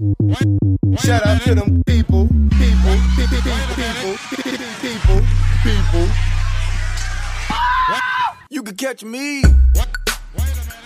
Shout out to them people, people, people, people, people, people. You can catch me.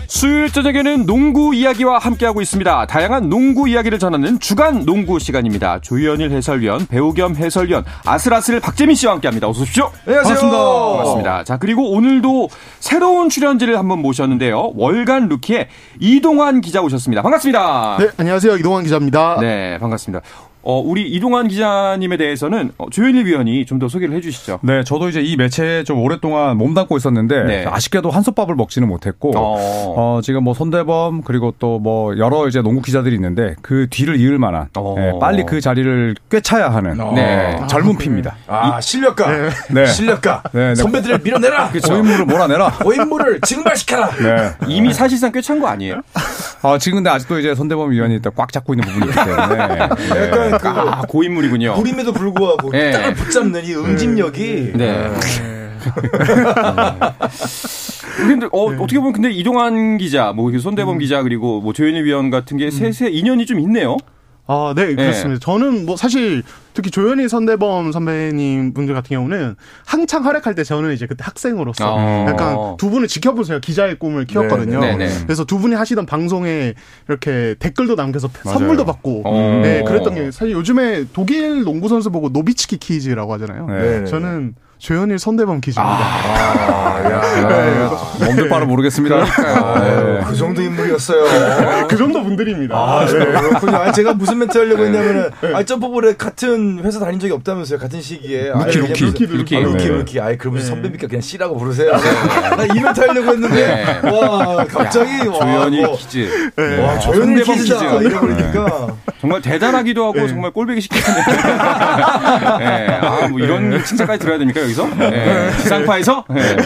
수요일 저녁에는 농구 이야기와 함께하고 있습니다. 다양한 농구 이야기를 전하는 주간 농구 시간입니다. 조현일 해설위원, 배우 겸 해설위원, 아슬아슬 박재민 씨와 함께합니다. 어서 오십시오. 안녕하세요. 반갑습니다. 반갑습니다. 자, 그리고 오늘도 새로운 출연진을 한번 모셨는데요. 월간 루키의 이동환 기자 오셨습니다. 반갑습니다. 네, 안녕하세요. 이동환 기자입니다. 네, 반갑습니다. 어, 우리 이동환 기자님에 대해서는 어, 조현일 위원이 좀 더 소개를 해주시죠. 네, 저도 이제 이 매체에 좀 오랫동안 몸담고 있었는데 네. 아쉽게도 한솥밥을 먹지는 못했고 어. 어, 지금 뭐 손대범 그리고 또 뭐 여러 이제 농구 기자들이 있는데 그 뒤를 이을 만한 어. 예, 빨리 그 자리를 꿰차야 하는 네. 예, 젊은 피입니다. 아, 실력가. 네. 실력가. 네, 네. 선배들을 밀어내라. 고인물을 몰아내라. 고인물을 증발시켜라. 네. 이미 사실상 꽤찬거 아니에요? 아, 지금 근데 아직도 이제 손대범 위원이 꽉 잡고 있는 부분이 있기 때문에. 네. 약간 그 아, 고인물이군요. 무림에도 불구하고 네. 땅을 붙잡는 이 응집력이 네. 근데 어, 어떻게 보면 근데 이동환 기자, 뭐 손대범 기자 그리고 뭐 조현일 위원 같은 게 셋의 인연이 좀 있네요. 아, 네, 그렇습니다. 저는 뭐 사실 특히 조현희 선대범 선배님 분들 같은 경우는 한창 활약할 때 저는 이제 그때 학생으로서 어. 약간 두 분을 지켜보면서. 기자의 꿈을 키웠거든요. 네, 네, 네. 그래서 두 분이 하시던 방송에 이렇게 댓글도 남겨서 선물도 받고 어. 네, 그랬던 게 사실 요즘에 독일 농구 선수 보고 노비츠키 kids라고 하잖아요. 네. 저는 조현일 손대범 kids입니다. 아, 야. 네. 몸둘 바를 모르겠습니다. 아유, 네. 그 정도 인물이었어요. 그 정도 분들입니다. 아, 네. 그렇군요. 아니, 제가 무슨 멘트 하려고 했냐면은, 아, 점프볼에 같은 회사 다닌 적이 없다면서요. 같은 시기에. 아, 루키, 그냥 루키. 무슨- 루키. 아, 루키, 네. 루키. 아이, 그러면 선배니까 그냥 씨라고 부르세요. 나 이 멘트 하려고 했는데, 네. 와, 갑자기, 와. 조현일 뭐, 퀴즈. 와, 조현일 퀴즈다. 퀴즈. 이러버리니까. 정말 대단하기도 하고 정말 꼴배기 시키는. 네. 아, 뭐 이런 칭찬까지 들어야 됩니까, 여기서? 네. 지상파에서? 네.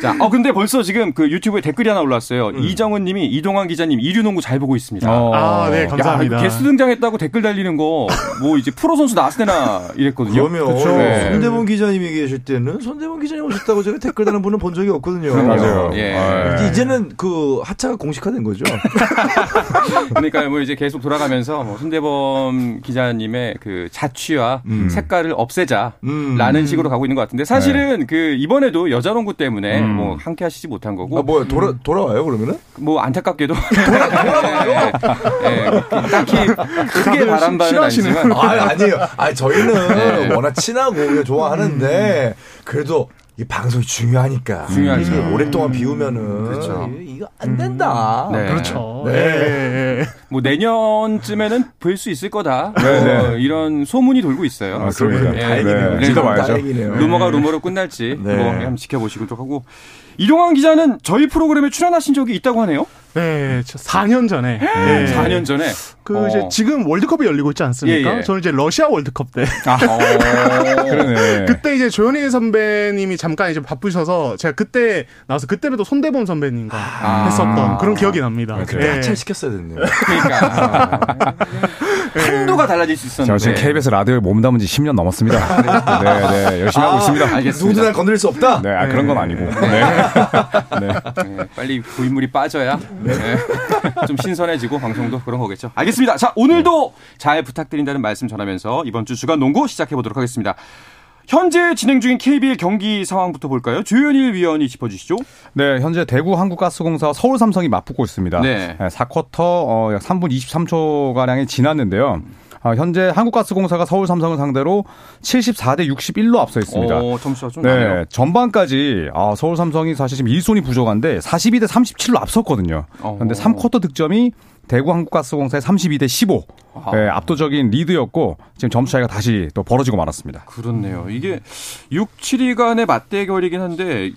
자, 어, 근데 벌써 지금 그 유튜브에 댓글이 하나 올랐어요. 이정은 님이 이동환 기자님 이류농구 잘 보고 있습니다. 어. 아, 네, 야, 감사합니다. 이거 게스트 등장했다고 댓글 달리는 거, 뭐 이제 프로 선수 나왔을 때나 이랬거든요. 그러면 네. 손대범 기자님이 계실 때는 손대범 기자님 오셨다고 제가 댓글 다는 분은 본 적이 없거든요. 맞아요. 예. 아, 이제 이제는 그 하차가 공식화된 거죠. 그러니까 뭐 이제 계속 돌아가면서 뭐 손대범 기자님의 그 자취와 색깔을 없애자라는 음. 식으로 가고 있는 것 같은데 사실은 그 이번에도 여자 농구 때문에 뭐 함께 하시지 못한 거고 아, 뭐 돌아 돌아와요 그러면은? 뭐 안타깝게도 돌아와요. 딱히 크게 바란 바는 아니지만 아 아니에요. 아 저희는 네. 워낙 친하고 좋아하는데 그래도 이 방송이 중요하니까. 중요하죠. 이게 오랫동안 비우면은 그렇죠. 이- 이거 안 된다. 네. 그렇죠. 네. 네. 뭐 내년쯤에는 볼 수 있을 거다. 네, 네. 뭐 이런 소문이 돌고 있어요. 아. 예. 다행이네요. 네, 믿어봐야죠. 다행이네요. 루머가 루머로 끝날지 네. 뭐 한번 지켜보시도록 하고 이동환 기자는 저희 프로그램에 출연하신 적이 있다고 하네요. 네, 저 4년 전에. 네. 4년 전에. 그 어. 이제 지금 월드컵이 열리고 있지 않습니까? 예, 예. 저는 이제 러시아 월드컵 때 어. 그러네. 그때 이제 조현일 선배님이 잠깐 이제 바쁘셔서 제가 그때 나와서 그때는 또 손대범 선배님과 아. 했었던 그런 기억이 납니다. 그때 예. 하차를 시켰어야 됐네요. 그러니까 한도가 달라질 수 있었는데. 지금 KBS 라디오에 몸 담은 지 10년 넘었습니다. 네, 네, 열심히 하고 있습니다. 알겠습니다. 누구도 날 건드릴 수 없다. 네, 아, 그런 건 아니고. 네. 네. 네, 빨리 고인물이 빠져야 네. 좀 신선해지고 방송도 그런 거겠죠. 알겠습니다. 자 오늘도 잘 부탁드린다는 말씀 전하면서 이번 주 주간 농구 시작해 보도록 하겠습니다. 현재 진행 중인 KBL 경기 상황부터 볼까요? 조현일 위원이 짚어주시죠. 네, 현재 대구 한국가스공사와 서울 삼성이 맞붙고 있습니다. 네. 4쿼터 어, 약 3분 23초 가량이 지났는데요. 아, 현재 한국가스공사가 서울 삼성을 상대로 74대 61로 앞서 있습니다. 오, 점수가 좀 네, 나네요. 전반까지 아, 서울 삼성이 사실 지금 1손이 부족한데 42대 37로 앞섰거든요. 어. 그런데 3쿼터 득점이 대구 한국가스공사의 32대 15. 아. 네, 압도적인 리드였고 지금 점수 차이가 다시 또 벌어지고 말았습니다. 그렇네요. 이게 6, 7위 간의 맞대결이긴 한데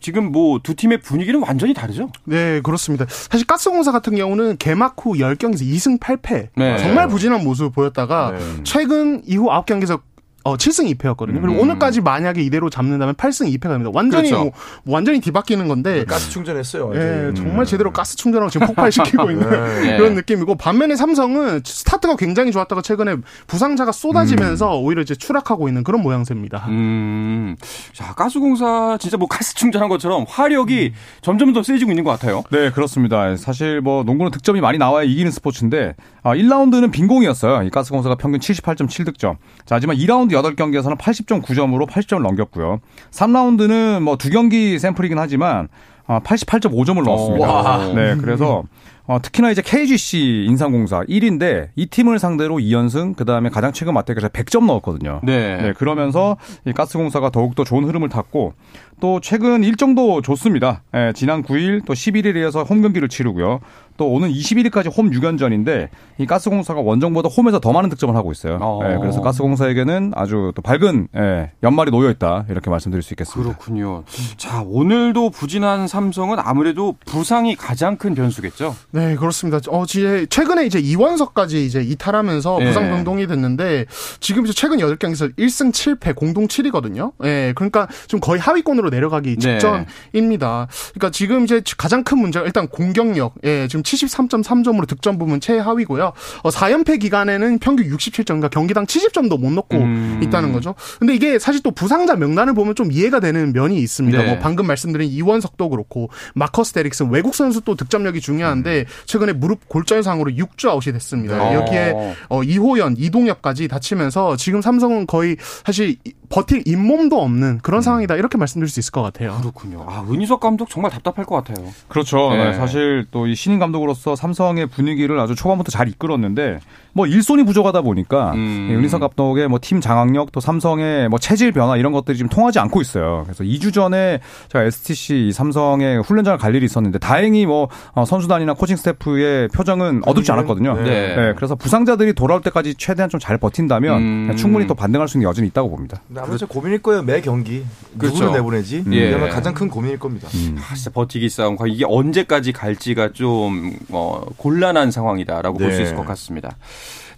지금 뭐 두 팀의 분위기는 완전히 다르죠? 네, 그렇습니다. 사실 가스공사 같은 경우는 개막 후 10경기에서 2승 8패. 네. 정말 부진한 모습을 보였다가 네. 최근 이후 9경기에서 어, 7승 2패였거든요. 그리고 음. 오늘까지 만약에 이대로 잡는다면 8승 2패가 됩니다. 완전히 그렇죠. 뭐, 완전히 뒤바뀌는 건데 가스 충전했어요. 예, 완전히. 정말 제대로 가스 충전하고 지금 폭발시키고 있는 네. 그런 느낌이고 반면에 삼성은 스타트가 굉장히 좋았다가 최근에 부상자가 쏟아지면서 오히려 이제 추락하고 있는 그런 모양새입니다. 음. 자, 가스공사 진짜 뭐 가스 충전한 것처럼 화력이 점점 더 세지고 있는 것 같아요. 네, 그렇습니다. 사실 뭐 농구는 득점이 많이 나와야 이기는 스포츠인데 아, 1라운드는 빈공이었어요. 이 가스공사가 평균 78.7 득점. 자, 하지만 2라운드 8경기에서는 80.9점으로 80점을 넘겼고요. 3라운드는 뭐 두 경기 샘플이긴 하지만 아, 88.5점을 넣었습니다. 와. 네, 그래서 어, 특히나 이제 KGC 인삼공사 1인데 이 팀을 상대로 2연승, 그 다음에 가장 최근 맞대결에서 100점 넣었거든요. 네. 네, 그러면서 이 가스공사가 더욱더 좋은 흐름을 탔고 또 최근 일정도 좋습니다. 예, 지난 9일 또 11일에서 홈 경기를 치르고요. 또 오는 21일까지 홈 6연전인데 이 가스공사가 원정보다 홈에서 더 많은 득점을 하고 있어요. 어. 예, 그래서 가스공사에게는 아주 또 밝은 예, 연말이 놓여 있다 이렇게 말씀드릴 수 있겠습니다. 그렇군요. 자, 오늘도 부진한 삼성은 아무래도 부상이 가장 큰 변수겠죠. 네, 그렇습니다. 어, 이제 최근에 이제 이원석까지 이제 이탈하면서 네. 부상 변동이 됐는데 지금 이제 최근 8경기에서 1승 7패 공동 7위거든요. 예. 그러니까 좀 거의 하위권으로 내려가기 네. 직전입니다. 그러니까 지금 이제 가장 큰 문제가 일단 공격력. 예, 지금 73.3점으로 득점 부문 최하위고요. 어, 4연패 기간에는 평균 67점, 그러니까 경기당 70점도 못 넣고 음. 있다는 거죠. 근데 이게 사실 또 부상자 명단을 보면 좀 이해가 되는 면이 있습니다. 네. 뭐 방금 말씀드린 이원석도 그렇고 마커스 데릭슨 외국 선수 또 득점력이 중요한데 최근에 무릎 골절상으로 6주 아웃이 됐습니다. 네. 여기에 어. 어, 이호연, 이동엽까지 다치면서 지금 삼성은 거의 사실 이- 버틸 잇몸도 없는 그런 상황이다 이렇게 말씀드릴 수 있을 것 같아요. 그렇군요. 아, 은희석 감독 정말 답답할 것 같아요. 그렇죠. 네. 네, 사실 또 이 신인 감독으로서 삼성의 분위기를 아주 초반부터 잘 이끌었는데 뭐 일손이 부족하다 보니까 음. 이 윤희석 감독의 뭐 팀 장악력 또 삼성의 뭐 체질 변화 이런 것들이 지금 통하지 않고 있어요. 그래서 2주 전에 제가 STC 이 삼성의 훈련장을 갈 일이 있었는데 다행히 뭐 어, 선수단이나 코칭 스태프의 표정은 어둡지 않았거든요. 네. 네, 그래서 부상자들이 돌아올 때까지 최대한 좀 잘 버틴다면 음. 충분히 또 반등할 수 있는 여지는 있다고 봅니다. 근데 아무래도 고민일 거예요. 매 경기 그렇죠. 누구를 내보내지. 예. 그게 아마 가장 큰 고민일 겁니다. 아, 진짜 버티기 싸움. 이게 언제까지 갈지가 좀 어, 곤란한 상황이다라고 볼수 네. 있을 것 같습니다.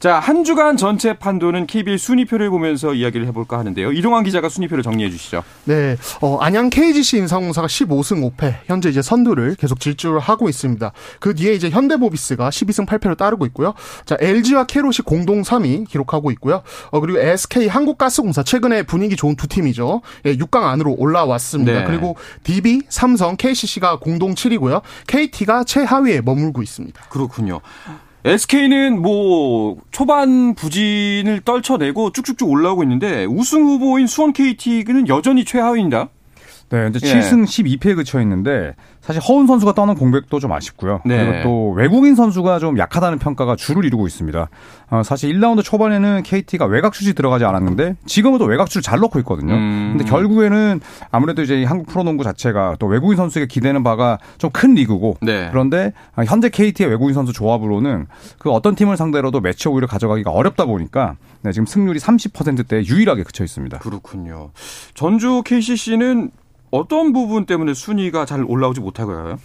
자, 한 주간 전체 판도는 KBL 순위표를 보면서 이야기를 해볼까 하는데요. 이동환 기자가 순위표를 정리해 주시죠. 네, 어, 안양 KGC 인상공사가 15승 5패, 현재 이제 선두를 계속 질주를 하고 있습니다. 그 뒤에 이제 현대모비스가 12승 8패로 따르고 있고요. 자, LG와 캐롯이 공동 3위 기록하고 있고요. 어, 그리고 SK 한국가스공사 최근에 분위기 좋은 두 팀이죠. 예, 6강 안으로 올라왔습니다. 네. 그리고 DB, 삼성, KCC가 공동 7위고요. KT가 최하위에 머물고 있습니다. 그렇군요. SK는 뭐 초반 부진을 떨쳐내고 쭉쭉쭉 올라오고 있는데 우승 후보인 수원 KT는 여전히 최하위입니다. 네, 이제 예. 7승 12패에 그쳐 있는데 사실 허운 선수가 떠난 공백도 좀 아쉽고요. 네. 그리고 또 외국인 선수가 좀 약하다는 평가가 주를 이루고 있습니다. 어, 사실 1라운드 초반에는 KT가 외곽 슛이 들어가지 않았는데 지금은 또 외곽 슛을 잘 넣고 있거든요. 음. 근데 결국에는 아무래도 이제 이 한국 프로농구 자체가 또 외국인 선수에게 기대는 바가 좀 큰 리그고 네. 그런데 현재 KT의 외국인 선수 조합으로는 그 어떤 팀을 상대로도 매치 오히려 가져가기가 어렵다 보니까 네, 지금 승률이 30%대에 유일하게 그쳐 있습니다. 그렇군요. 전주 KCC는 어떤 부분 때문에 순위가 잘 올라오지 못하고요?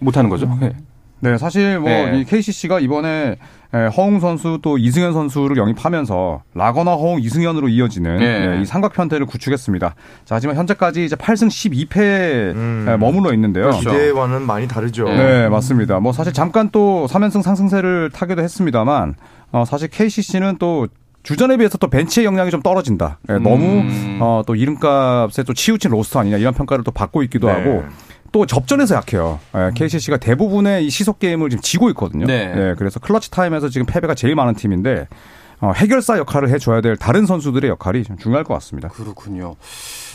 못하는 거죠? 네. 네, 사실 뭐 네. 이 KCC가 이번에 에, 허웅 선수 또 이승현 선수를 영입하면서 라거나 허웅 이승현으로 이어지는 네. 네, 이 삼각 편태를 구축했습니다. 자, 하지만 현재까지 이제 8승 12패에 음. 머물러 있는데요. 그렇죠. 기대와는 많이 다르죠. 네, 맞습니다. 뭐 사실 잠깐 또 3연승 상승세를 타기도 했습니다만 어, 사실 KCC는 또 주전에 비해서 또 벤치의 역량이 좀 떨어진다. 예, 너무 음. 어, 또 이름값에 또 치우친 로스터 아니냐 이런 평가를 또 받고 있기도 네. 하고 또 접전에서 약해요. 예, KCC가 대부분의 이 시속 게임을 지금 지고 있거든요. 네. 예, 그래서 클러치 타임에서 지금 패배가 제일 많은 팀인데 어, 해결사 역할을 해줘야 될 다른 선수들의 역할이 좀 중요할 것 같습니다. 그렇군요.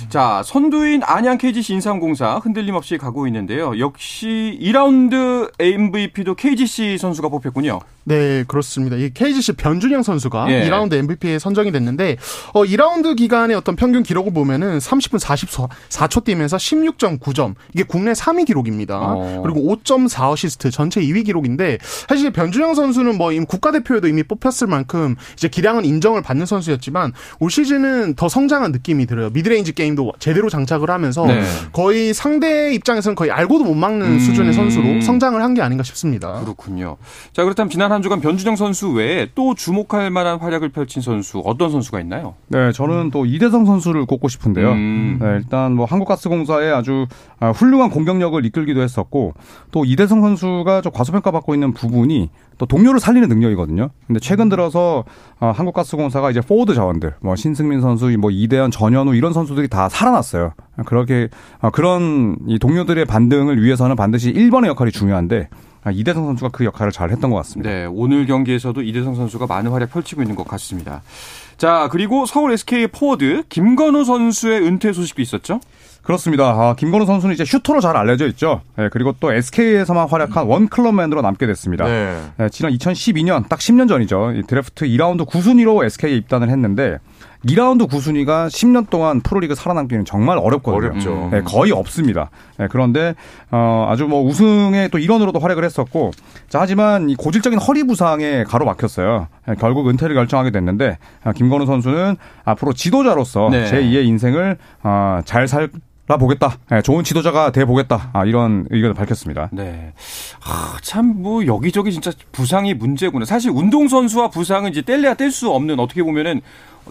자, 선두인 안양 KGC 인삼공사 흔들림 없이 가고 있는데요. 역시 2라운드 MVP도 KGC 선수가 뽑혔군요. 네, 그렇습니다. 이 KGC 변준형 선수가 예. 2라운드 MVP에 선정이 됐는데, 어, 2라운드 기간의 어떤 평균 기록을 보면은 30분 44초 뛰면서 16.9점. 이게 국내 3위 기록입니다. 어. 그리고 5.4 어시스트 전체 2위 기록인데, 사실 변준형 선수는 뭐 이미 국가대표에도 이미 뽑혔을 만큼 이제 기량은 인정을 받는 선수였지만 올 시즌은 더 성장한 느낌이 들어요. 미드레인지 게임 도 제대로 장착을 하면서 네. 거의 상대 입장에서는 거의 알고도 못 막는 음. 수준의 선수로 성장을 한 게 아닌가 싶습니다. 그렇군요. 자, 그렇다면 지난 한 주간 변준영 선수 외에 또 주목할 만한 활약을 펼친 선수 어떤 선수가 있나요? 네, 저는 또 이대성 선수를 꼽고 싶은데요. 음. 네, 일단 뭐 한국가스공사의 아주 아, 훌륭한 공격력을 이끌기도 했었고 또 이대성 선수가 좀 과소평가받고 있는 부분이 또 동료를 살리는 능력이거든요. 근데 최근 들어서 어, 한국가스공사가 이제 포워드 자원들, 뭐 신승민 선수, 뭐 이대현, 전현우 이런 선수들이 다 살아났어요. 그렇게 어, 그런 이 동료들의 반등을 위해서는 반드시 1번의 역할이 중요한데 아, 이대성 선수가 그 역할을 잘 했던 것 같습니다. 네, 오늘 경기에서도 이대성 선수가 많은 활약 펼치고 있는 것 같습니다. 자, 그리고 서울 SK의 포워드 김건우 선수의 은퇴 소식도 있었죠? 그렇습니다. 아, 김건우 선수는 이제 슈터로 잘 알려져 있죠. 예, 그리고 또 SK에서만 활약한 원 클럽맨으로 남게 됐습니다. 네. 예, 지난 2012년 딱 10년 전이죠. 이 드래프트 2라운드 9순위로 SK에 입단을 했는데 2라운드 9순위가 10년 동안 프로리그 살아남기는 정말 어렵거든요. 어렵죠. 예, 거의 없습니다. 예, 그런데 어, 아주 뭐 우승의 또 일원으로도 활약을 했었고 자, 하지만 이 고질적인 허리 부상에 가로막혔어요. 예, 결국 은퇴를 결정하게 됐는데 아, 김건우 선수는 앞으로 지도자로서 네. 제2의 인생을 어, 잘 살. 라 보겠다. 예, 좋은 지도자가 돼 보겠다. 아, 이런 의견을 밝혔습니다. 네. 아, 참, 뭐, 여기저기 진짜 부상이 문제구나. 사실 운동 선수와 부상은 이제 뗄래야 뗄 수 없는 어떻게 보면은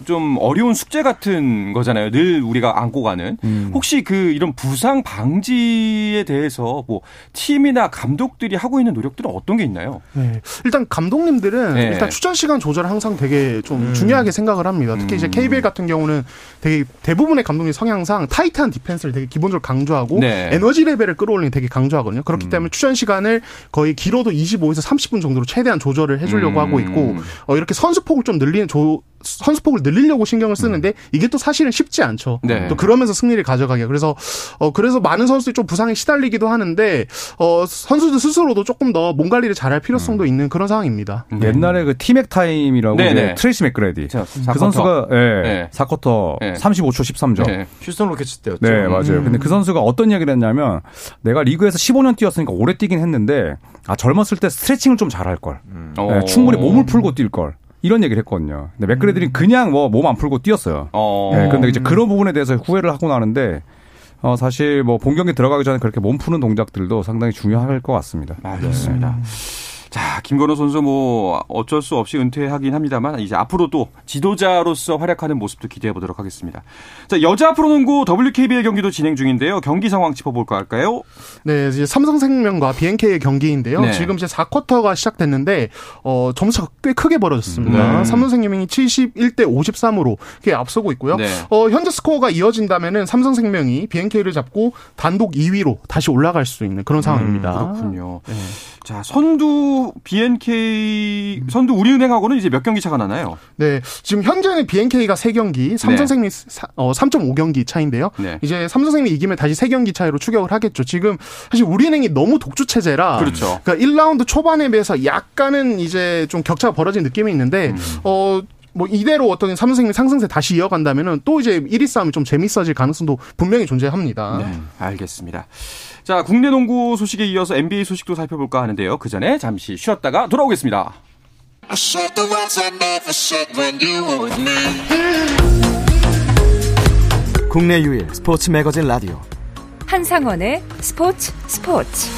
좀 어려운 숙제 같은 거잖아요. 늘 우리가 안고 가는. 음. 혹시 그 이런 부상 방지에 대해서 뭐 팀이나 감독들이 하고 있는 노력들은 어떤 게 있나요? 네. 일단 감독님들은 네. 일단 출전 시간 조절을 항상 되게 좀 중요하게 생각을 합니다. 특히 이제 음. KBL 같은 경우는 되게 대부분의 감독님 성향상 타이트한 디펜스를 되게 기본적으로 강조하고 네. 에너지 레벨을 끌어올리는 되게 강조하거든요. 그렇기 때문에 출전 시간을 거의 길어도 25에서 30분 정도로 최대한 조절을 해주려고 음. 하고 있고 어, 이렇게 선수 폭을 좀 늘리는 조 선수폭을 늘리려고 신경을 쓰는데 이게 또 사실은 쉽지 않죠. 네. 또 그러면서 승리를 가져가게. 그래서 어 그래서 많은 선수들이 좀 부상에 시달리기도 하는데 어 선수들 스스로도 조금 더 몸 관리를 잘할 필요성도 있는 그런 상황입니다. 옛날에 그 티맥 타임이라고 네, 네. 트레이시 맥그레디 자, 그. 선수가 예, 네. 4쿼터 네. 35초 13점. 네. 휴스턴 로켓츠 때였죠. 네, 맞아요. 근데 그 선수가 어떤 이야기를 했냐면 내가 리그에서 15년 뛰었으니까 오래 뛰긴 했는데 아 젊었을 때 스트레칭을 좀 잘할 걸. 어. 네, 충분히 몸을 풀고 뛸 걸. 이런 얘기를 했거든요. 근데 맥그레들이 그냥 뭐 몸 안 풀고 뛰었어요. 어. 네, 근데 이제 그런 부분에 대해서 후회를 하고 나는데 어 사실 뭐 본 경기 들어가기 전에 그렇게 몸 푸는 동작들도 상당히 중요할 것 같습니다. 알겠습니다. 자, 김건호 선수 뭐 어쩔 수 없이 은퇴하긴 합니다만 이제 앞으로 또 지도자로서 활약하는 모습도 기대해 보도록 하겠습니다. 자, 여자 프로농구 WKBL 경기도 진행 중인데요. 경기 상황 짚어볼까 할까요? 네, 이제 삼성생명과 BNK의 경기인데요. 네. 지금 이제 4쿼터가 시작됐는데 어 점수가 꽤 크게 벌어졌습니다. 네. 삼성생명이 71대 53으로 꽤 앞서고 있고요. 네. 어 현재 스코어가 이어진다면은 삼성생명이 BNK를 잡고 단독 2위로 다시 올라갈 수 있는 그런 상황입니다. 음, 그렇군요. 자, 선두 BNK 선두 우리은행하고는 이제 몇 경기 차가 나나요? 네, 지금 현재는 BNK가 3경기, 삼성생명이 사- 어, 3.5경기 차인데요. 네. 이제 삼성생명이 이기면 다시 3경기 차이로 추격을 하겠죠. 지금 사실 우리은행이 너무 독주 체제라 그렇죠. 그러니까 1라운드 초반에 비해서 약간은 이제 좀 격차가 벌어진 느낌이 있는데 음. 어. 뭐 이대로 어떤 삼성생명 상승세 다시 이어간다면은 또 이제 1위 싸움이 좀 재밌어질 가능성도 분명히 존재합니다. 네, 알겠습니다. 자, 국내 농구 소식에 이어서 NBA 소식도 살펴볼까 하는데요. 그 전에 잠시 쉬었다가 돌아오겠습니다. 국내 유일 스포츠 매거진 라디오 한상원의 스포츠 스포츠.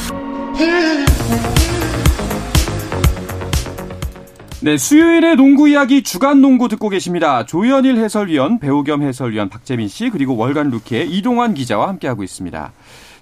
네, 수요일의 농구 이야기 주간 농구 듣고 계십니다. 조현일 해설위원, 배우 겸 해설위원 박재민 씨, 그리고 월간 루키의 이동환 기자와 함께하고 있습니다.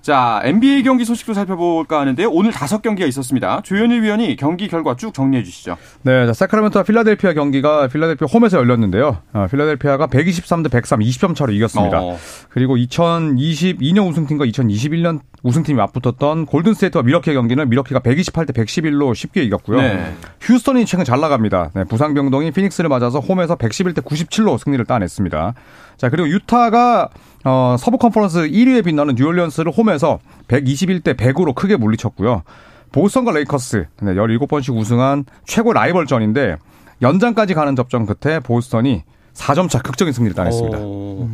자, NBA 경기 소식도 살펴볼까 하는데요. 오늘 다섯 경기가 있었습니다. 조현일 위원이 경기 결과 쭉 정리해 주시죠. 네, 자, 사크라멘토와 필라델피아 경기가 필라델피아 홈에서 열렸는데요. 어, 필라델피아가 123대 103 20점 차로 이겼습니다. 어. 그리고 2022년 우승팀과 2021년 우승팀이 맞붙었던 골든스테이트와 밀워키의 경기는 밀워키가 128대 111로 쉽게 이겼고요. 네. 휴스턴이 최근 잘 나갑니다. 네, 부상 병동이 피닉스를 맞아서 홈에서 111대 97로 승리를 따냈습니다. 자, 그리고 유타가 어, 서부 컨퍼런스 1위에 빛나는 뉴올리언스를 홈에서 121대 100으로 크게 물리쳤고요. 보스턴과 레이커스 네, 17번씩 우승한 최고 라이벌전인데 연장까지 가는 접전 끝에 보스턴이 4점 차 극적인 승리를 따냈습니다. 어,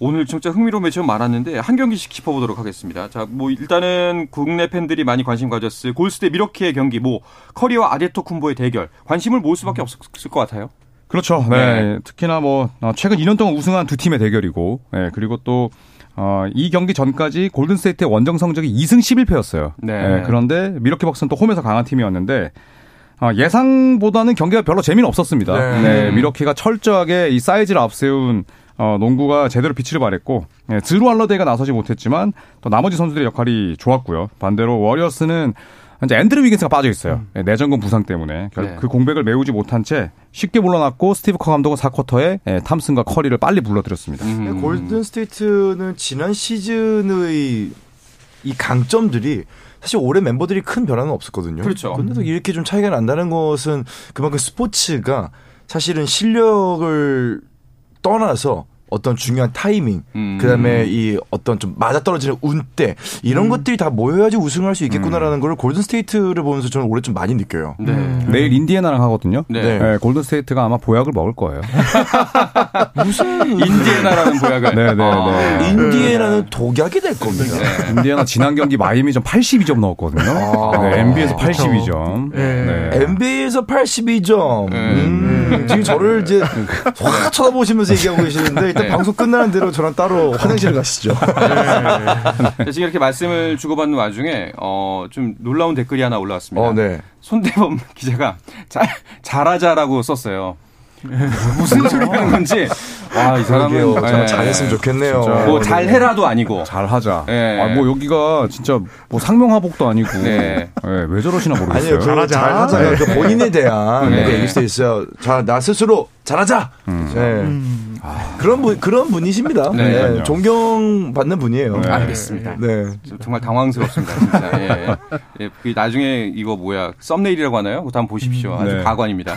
오늘 진짜 흥미로운 매치가 많았는데 한 경기씩 짚어보도록 하겠습니다. 자, 뭐 일단은 국내 팬들이 많이 관심 가졌을 골스대 미러키의 경기, 뭐 커리와 아데토 쿤보의 대결 관심을 모을 수밖에 없었을 것 같아요. 그렇죠. 네. 특히나 뭐 어, 최근 2년 동안 우승한 두 팀의 대결이고, 네. 그리고 또 어, 이 경기 전까지 골든스테이트의 원정 성적이 2승 11패였어요. 네. 그런데 미러키 벅스는 또 홈에서 강한 팀이었는데 어, 예상보다는 경기가 별로 재미는 없었습니다. 네. 네. 밀워키가 철저하게 이 사이즈를 앞세운 어, 농구가 제대로 빛을 발했고 예, 즈루 할러데이가 나서지 못했지만 또 나머지 선수들의 역할이 좋았고요. 반대로 워리어스는 이제 앤드류 위긴스가 빠져 있어요. 예, 내전근 부상 때문에 네. 그 공백을 메우지 못한 채 쉽게 물러났고 스티브 커 감독은 4쿼터에 예, 톰슨과 커리를 빨리 불러들였습니다. 음. 골든 스테이트는 지난 시즌의 이 강점들이 사실 올해 멤버들이 큰 변화는 없었거든요. 그렇죠. 근데도 이렇게 좀 차이가 난다는 것은 그만큼 스포츠가 사실은 실력을 떠나서 어떤 중요한 타이밍, 음. 그다음에 이 어떤 좀 맞아떨어지는 운때 이런 것들이 다 모여야지 우승을 할수 있겠구나라는 걸 골든 스테이트를 보면서 저는 올해 좀 많이 느껴요. 네. 내일 인디애나랑 하거든요. 네. 예, 골든 스테이트가 아마 보약을 먹을 거예요. 인디애나라는 보약을. 네, 네, 아. 네. 인디애나는 독약이 될 겁니다. 인디애나 지난 경기 마이애미전 82점 넣었거든요. 아. 네, NBA에서 82점. 네. NBA에서 82점. 네. 음, 지금 저를 이제 확 쳐다보시면서 얘기하고 계시는데 일단 네. 방송 끝나는 대로 저랑 따로 화장실을 가시죠. 자, 지금 이렇게 말씀을 주고받는 와중에 어, 좀 놀라운 댓글이 하나 올라왔습니다. 어, 네. 손대범 기자가 잘 잘하자라고 썼어요. 무슨 소리 하는 건지. 와, 이 사람은 예. 잘했으면 좋겠네요. 진짜. 뭐 잘해라도 아니고. 잘하자. 네. 아, 뭐 여기가 진짜 뭐 상명하복도 아니고 네. 예, 왜 저러시나 모르겠어요. 아니요, 그 잘하자. 잘하자가 그 본인에 대한 네. 그 얘기일 수도 있어요. 자, 나 스스로 잘하자. 네. 그런 분 그런 분이십니다. 네, 네. 존경받는 분이에요. 네. 알겠습니다. 네. 좀 정말 당황스럽습니다, 진짜. 예. 예, 그 나중에 이거 뭐야 썸네일이라고 하나요? 그거 한번 보십시오. 아주 네. 가관입니다.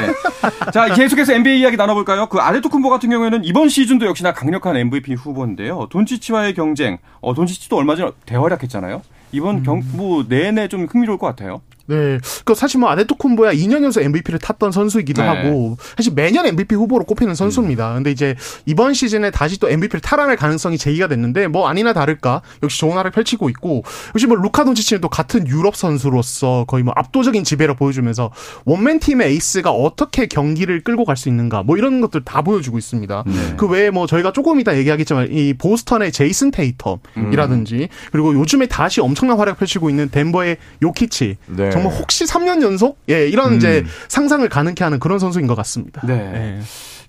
네. 자, 계속해서 NBA 이야기 나눠볼까요? 그 아데토쿤보 같은 경우 에는 이번 시즌도 역시나 강력한 MVP 후보인데요. 돈치치와의 경쟁, 어, 돈치치도 얼마 전에 대활약했잖아요. 이번 경, 뭐, 내내 좀 흥미로울 것 같아요. 네. 그 사실 뭐 아데토쿤보야 2년 연속 MVP를 탔던 선수이기도 네. 하고 사실 매년 MVP 후보로 꼽히는 선수입니다. 근데 이제 이번 시즌에 다시 또 MVP를 탈환할 가능성이 제기가 됐는데 뭐 아니나 다를까 역시 좋은 활약을 펼치고 있고 역시 뭐 루카 돈치치는 또 같은 유럽 선수로서 거의 뭐 압도적인 지배력 보여주면서 원맨 팀의 에이스가 어떻게 경기를 끌고 갈 수 있는가 뭐 이런 것들 다 보여주고 있습니다. 그 외에 뭐 저희가 조금 이따 얘기하겠지만 이 보스턴의 제이슨 테이텀이라든지 그리고 요즘에 다시 엄청난 활약 펼치고 있는 덴버의 요키치 네. 정말 혹시 3년 연속 예 이런 이제 상상을 가능케 하는 그런 선수인 것 같습니다. 네.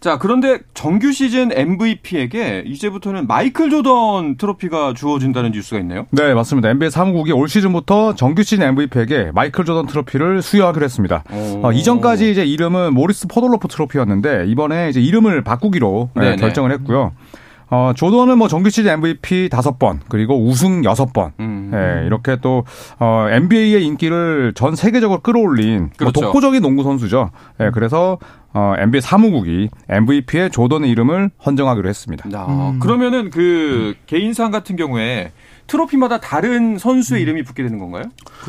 자, 그런데 정규 시즌 MVP에게 이제부터는 마이클 조던 트로피가 주어진다는 뉴스가 있네요. 네, 맞습니다. NBA 사무국이 올 시즌부터 정규 시즌 MVP에게 마이클 조던 트로피를 수여하기로 했습니다. 오. 어, 이전까지 이제 이름은 모리스 포돌로프 트로피였는데 이번에 이제 이름을 바꾸기로 예, 네네. 결정을 했고요. 어, 조던은 뭐 정규 시즌 MVP 다섯 번 그리고 우승 여섯 번 음. 예, 이렇게 또 어, NBA의 인기를 전 세계적으로 끌어올린 뭐 그렇죠. 독보적인 농구 선수죠. 예, 그래서 어, NBA 사무국이 MVP의 조던의 이름을 헌정하기로 했습니다. 아, 그러면은 그 개인상 같은 경우에 트로피마다 다른 선수의 이름이 붙게 되는 건가요?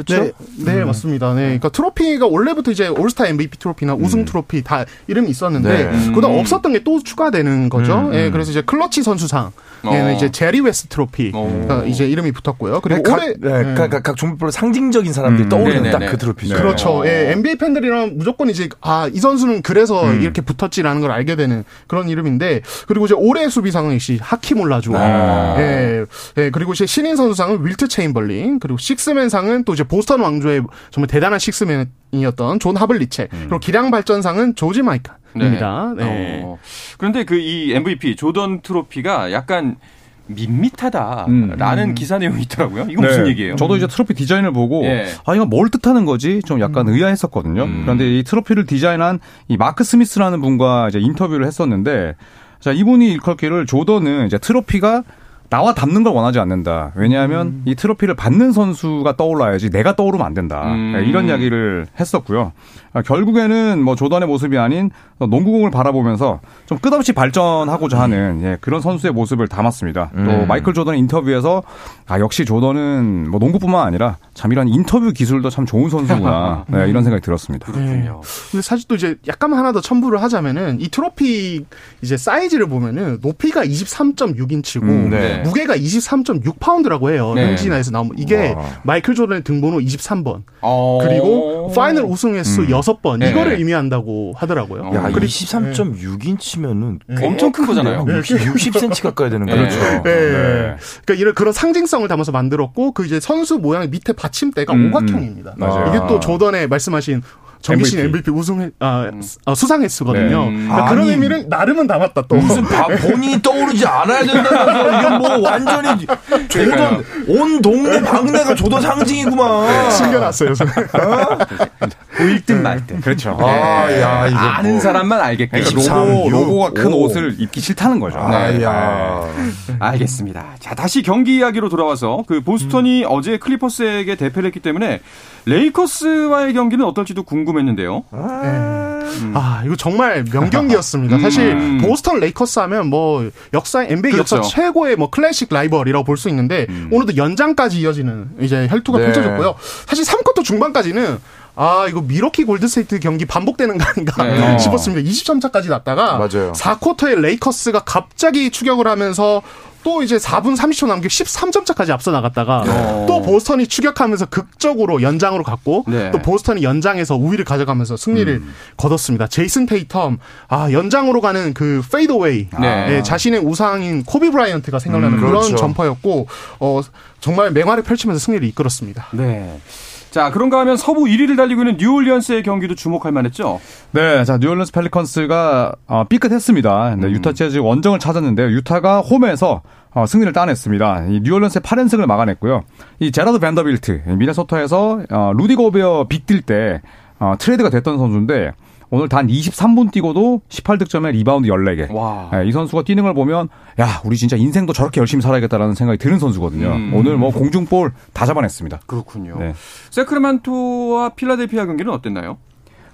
네, 네 맞습니다. 네, 그러니까 트로피가 원래부터 이제 올스타 MVP 트로피나 우승 트로피 다 이름이 있었는데 네. 그다 음. 없었던 게 또 추가되는 거죠. 예, 그래서 이제 클러치 선수상 에는 어. 이제 제리 웨스트 트로피가 어. 이제 이름이 붙었고요. 그리고 각, 올해 네, 네. 각, 각, 각 종목별로 상징적인 사람들이 음. 떠오르는. 딱 그 트로피죠. 네. 그렇죠. 어. 예, NBA 팬들이랑 무조건 이제 아 이 선수는 그래서 이렇게 붙었지라는 걸 알게 되는 그런 이름인데 그리고 이제 올해 수비상은 역시 하킴 올라주원 아. 예, 예 그리고 이제 신인 선수상은 윌트 체임벌린 그리고 식스맨상은 또 이제 보스턴 왕조의 정말 대단한 식스맨이었던 존 하블리첵 그리고 기량 발전상은 조지 마이칸입니다. 네. 어. 그런데 그 이 MVP 조던 트로피가 약간 밋밋하다라는 음. 기사 내용이 있더라고요. 이건 무슨 네, 얘기예요? 저도 이제 트로피 디자인을 보고 예. 아 이거 뭘 뜻하는 거지 좀 약간 의아했었거든요. 음. 그런데 이 트로피를 디자인한 이 마크 스미스라는 분과 이제 인터뷰를 했었는데 자 이분이 일컬기를 조던은 이제 트로피가 나와 닮는 걸 원하지 않는다. 왜냐하면 이 트로피를 받는 선수가 떠올라야지 내가 떠오르면 안 된다. 음. 네, 이런 이야기를 했었고요. 아, 결국에는 뭐 조던의 모습이 아닌 농구공을 바라보면서 좀 끝없이 발전하고자 하는 예, 그런 선수의 모습을 담았습니다. 또 음. 마이클 조던 인터뷰에서 아 역시 조던은 뭐 농구뿐만 아니라 참 이런 인터뷰 기술도 참 좋은 선수구나 네, 이런 생각이 들었습니다. 그렇군요. 근데 사실 또 이제 약간 하나 더 첨부를 하자면은 이 트로피 이제 사이즈를 보면은 높이가 23.6인치고 음, 네. 무게가 23.6파운드라고 해요. 네. 현지 나에서 나오면 이게 와. 마이클 조던의 등번호 23번 어. 그리고 파이널 우승 횟수 6번 네. 이거를 의미한다고 하더라고요. 야, 그리고- 23.6인치면은 엄청 큰 거잖아요. 60, 60cm 가까이 되는 거죠. 그렇죠. 네. 그러니까 이런 그런 상징성을 담아서 만들었고 그 이제 선수 모양 밑에 받침대가 음, 오각형입니다. 맞아요. 이게 또 조던의 말씀하신 정기신 MVP, MVP. 우승 아, 아, 수상 횟수거든요. 네. 그러니까 그런 의미를 나름은 담았다 또. 무슨 바- 본인이 떠오르지 않아야 된다면서 이건 뭐 완전히 조던 온 동네 방네가 조던 상징이구만. 숨겨놨어요. 보일 듯 말 듯. 그렇죠. 아, 야, 이거 아는 뭐. 사람만 알게끔. 그러니까 23, 로고, 로고가 오. 큰 옷을 입기 싫다는 거죠. 아, 네. 야. 알겠습니다. 자, 다시 경기 이야기로 돌아와서 그 보스턴이 어제 클리퍼스에게 대패를 했기 때문에 레이커스와의 경기는 어떨지도 궁금했는데요. 아, 이거 정말 명경기였습니다. 사실 음. 보스턴 레이커스 하면 뭐 역사 NBA 그렇죠. 역사 최고의 뭐 클래식 라이벌이라고 볼 수 있는데 오늘도 연장까지 이어지는 이제 혈투가 네. 펼쳐졌고요. 사실 3쿼터 중반까지는 아, 이거 밀워키 골든스테이트 경기 반복되는 거 아닌가 네. 싶었습니다. 20점 차까지 났다가 맞아요. 4쿼터에 레이커스가 갑자기 추격을 하면서 또 이제 4분 30초 남겨 13점 차까지 앞서 나갔다가 어. 또 보스턴이 추격하면서 극적으로 연장으로 갔고 네. 또 보스턴이 연장에서 우위를 가져가면서 승리를 거뒀습니다. 제이슨 테이텀 아 연장으로 가는 그 페이드웨이 네. 예, 자신의 우상인 코비 브라이언트가 생각나는 음, 그런 그렇죠. 점퍼였고 어 정말 맹활약을 펼치면서 승리를 이끌었습니다. 네. 자, 그런가 하면 서부 1위를 달리고 있는 뉴올리언스의 경기도 주목할 만했죠. 네, 자 뉴올리언스 펠리컨스가 어, 삐끗했습니다. 네, 유타 재즈 원정을 찾았는데요. 유타가 홈에서 어, 승리를 따냈습니다. 이 뉴올리언스의 8연승을 막아냈고요. 이 제라드 밴더빌트 미네소타에서 어, 루디 고베어 빅딜 때 어, 트레이드가 됐던 선수인데 오늘 단 23분 뛰고도 18득점에 리바운드 14개. 와. 네, 이 선수가 뛰는 걸 보면 야 우리 진짜 인생도 저렇게 열심히 살아야겠다라는 생각이 드는 선수거든요. 음. 오늘 뭐 공중볼 다 잡아냈습니다. 그렇군요. 네. 세크라멘토와 필라델피아 경기는 어땠나요?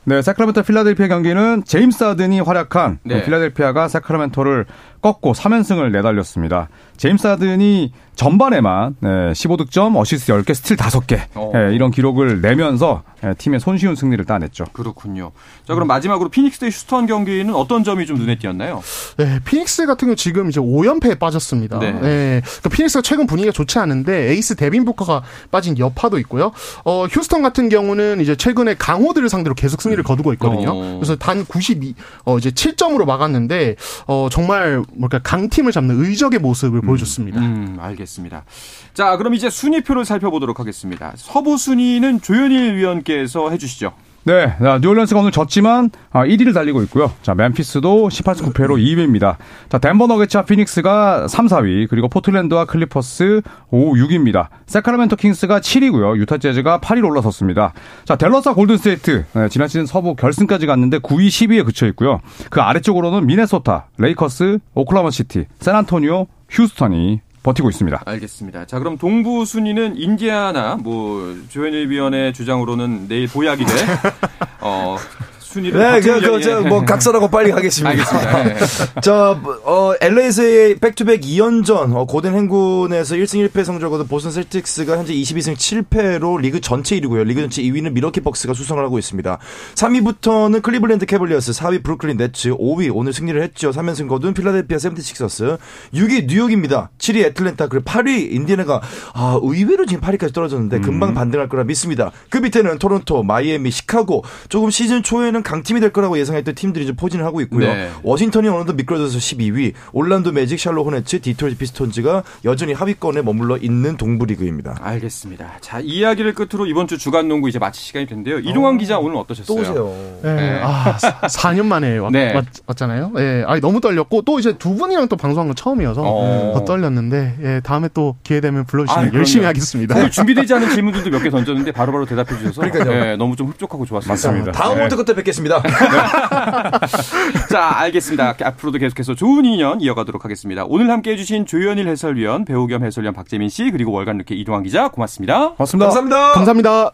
네, 사크라멘토 필라델피아 경기는 제임스 하든이 활약한 네. 필라델피아가 사크라멘토를 꺾고 3연승을 내달렸습니다. 제임스 하든이 전반에만 네, 15득점, 어시스트 10개, 스틸 5개 어. 네, 이런 기록을 내면서 네, 팀의 손쉬운 승리를 따냈죠. 그렇군요. 자, 그럼 마지막으로 피닉스 대 휴스턴 경기는 어떤 점이 좀 눈에 띄었나요? 네, 피닉스 같은 경우 지금 이제 5연패에 빠졌습니다. 네. 네. 그러니까 피닉스가 최근 분위기가 좋지 않은데 에이스 데빈 부커가 빠진 여파도 있고요. 어, 휴스턴 같은 경우는 이제 최근에 강호들을 상대로 계속 승리를 거두고 있거든요. 어. 그래서 단 92, 어, 이제 7점으로 막았는데, 어, 정말, 뭘까, 강팀을 잡는 의적의 모습을 보여줬습니다. 음, 알겠습니다. 자, 그럼 이제 순위표를 살펴보도록 하겠습니다. 서부 순위는 조현일 위원께서 해주시죠. 네, 자, 뉴올리언스가 오늘 졌지만 아, 1위를 달리고 있고요. 자, 멤피스도 18승 9패로 2위입니다. 자, 덴버 너게츠와 피닉스가 3, 4위, 그리고 포틀랜드와 클리퍼스 5, 6위입니다. 새크라멘토 킹스가 7위고요. 유타 재즈가 8위로 올라섰습니다. 자, 댈러스와 골든스테이트 네, 지난 시즌 서부 결승까지 갔는데 9위, 10위에 그쳐 있고요. 그 아래쪽으로는 미네소타, 레이커스, 오클라호마 시티, 샌안토니오, 휴스턴이 버티고 있습니다. 알겠습니다. 자, 그럼 동부 순위는 인디아나, 뭐, 조현일 위원의 주장으로는 내일 보약이 돼. 어, 순위를. 네, 그, 그, 저, 뭐, 각설하고 빨리 가겠습니다. 알겠습니다. 네. 자, 어, LA에서의 back-to-back 2연전, 어, 고된 행군에서 1승 1패 성적을 거둔 보스턴 셀틱스가 현재 22승 7패로 리그 전체 1위고요. 리그 전체 2위는 밀워키 벅스가 수성을 하고 있습니다. 3위부터는 클리블랜드 캐벌리어스, 4위 브루클린 네츠, 5위 오늘 승리를 했죠. 3연승 거둔 필라델피아 세븐티식서스, 6위 뉴욕입니다. 7위 애틀랜타, 그리고 8위 인디애나가 아, 의외로 지금 8위까지 떨어졌는데 금방 반등할 거라 믿습니다. 그 밑에는 토론토, 마이애미, 시카고, 조금 시즌 초에는 강팀이 될 거라고 예상했던 팀들이 좀 포진을 하고 있고요. 네. 워싱턴이 어느덧 미끄러져서 12위, 올란도 매직, 샬롯 호네츠, 디트로이트 피스톤즈가 여전히 하위권에 머물러 있는 동부 리그입니다. 알겠습니다. 자, 이 이야기를 끝으로 이번 주 주간 농구 이제 마칠 시간이 됐는데요. 이동환 기자 오늘 어떠셨어요? 네. 네. 아, 4년 만에 왔, 네. 잖아요 예. 아, 너무 떨렸고 또 이제 두 분이랑 또 방송한 건 처음이어서 어. 더 떨렸는데 예, 다음에 또 기회 되면 불러 아, 주시면 그럼요. 열심히 하겠습니다. 준비되지 않은 질문들도 몇 개 던졌는데 바로바로 대답해 주셔서 그러니까요. 네, 너무 좀 흡족하고 좋았습니다. 맞습니다. 다음 네. 월드컵 때 뵙겠습니다. 자, 알겠습니다. 앞으로도 계속해서 좋은 인연 이어가도록 하겠습니다. 오늘 함께 해주신 조현일 해설위원, 배우 겸 해설위원 박재민 씨, 그리고 월간 루키 이동환 기자 고맙습니다. 고맙습니다. 감사합니다. 감사합니다.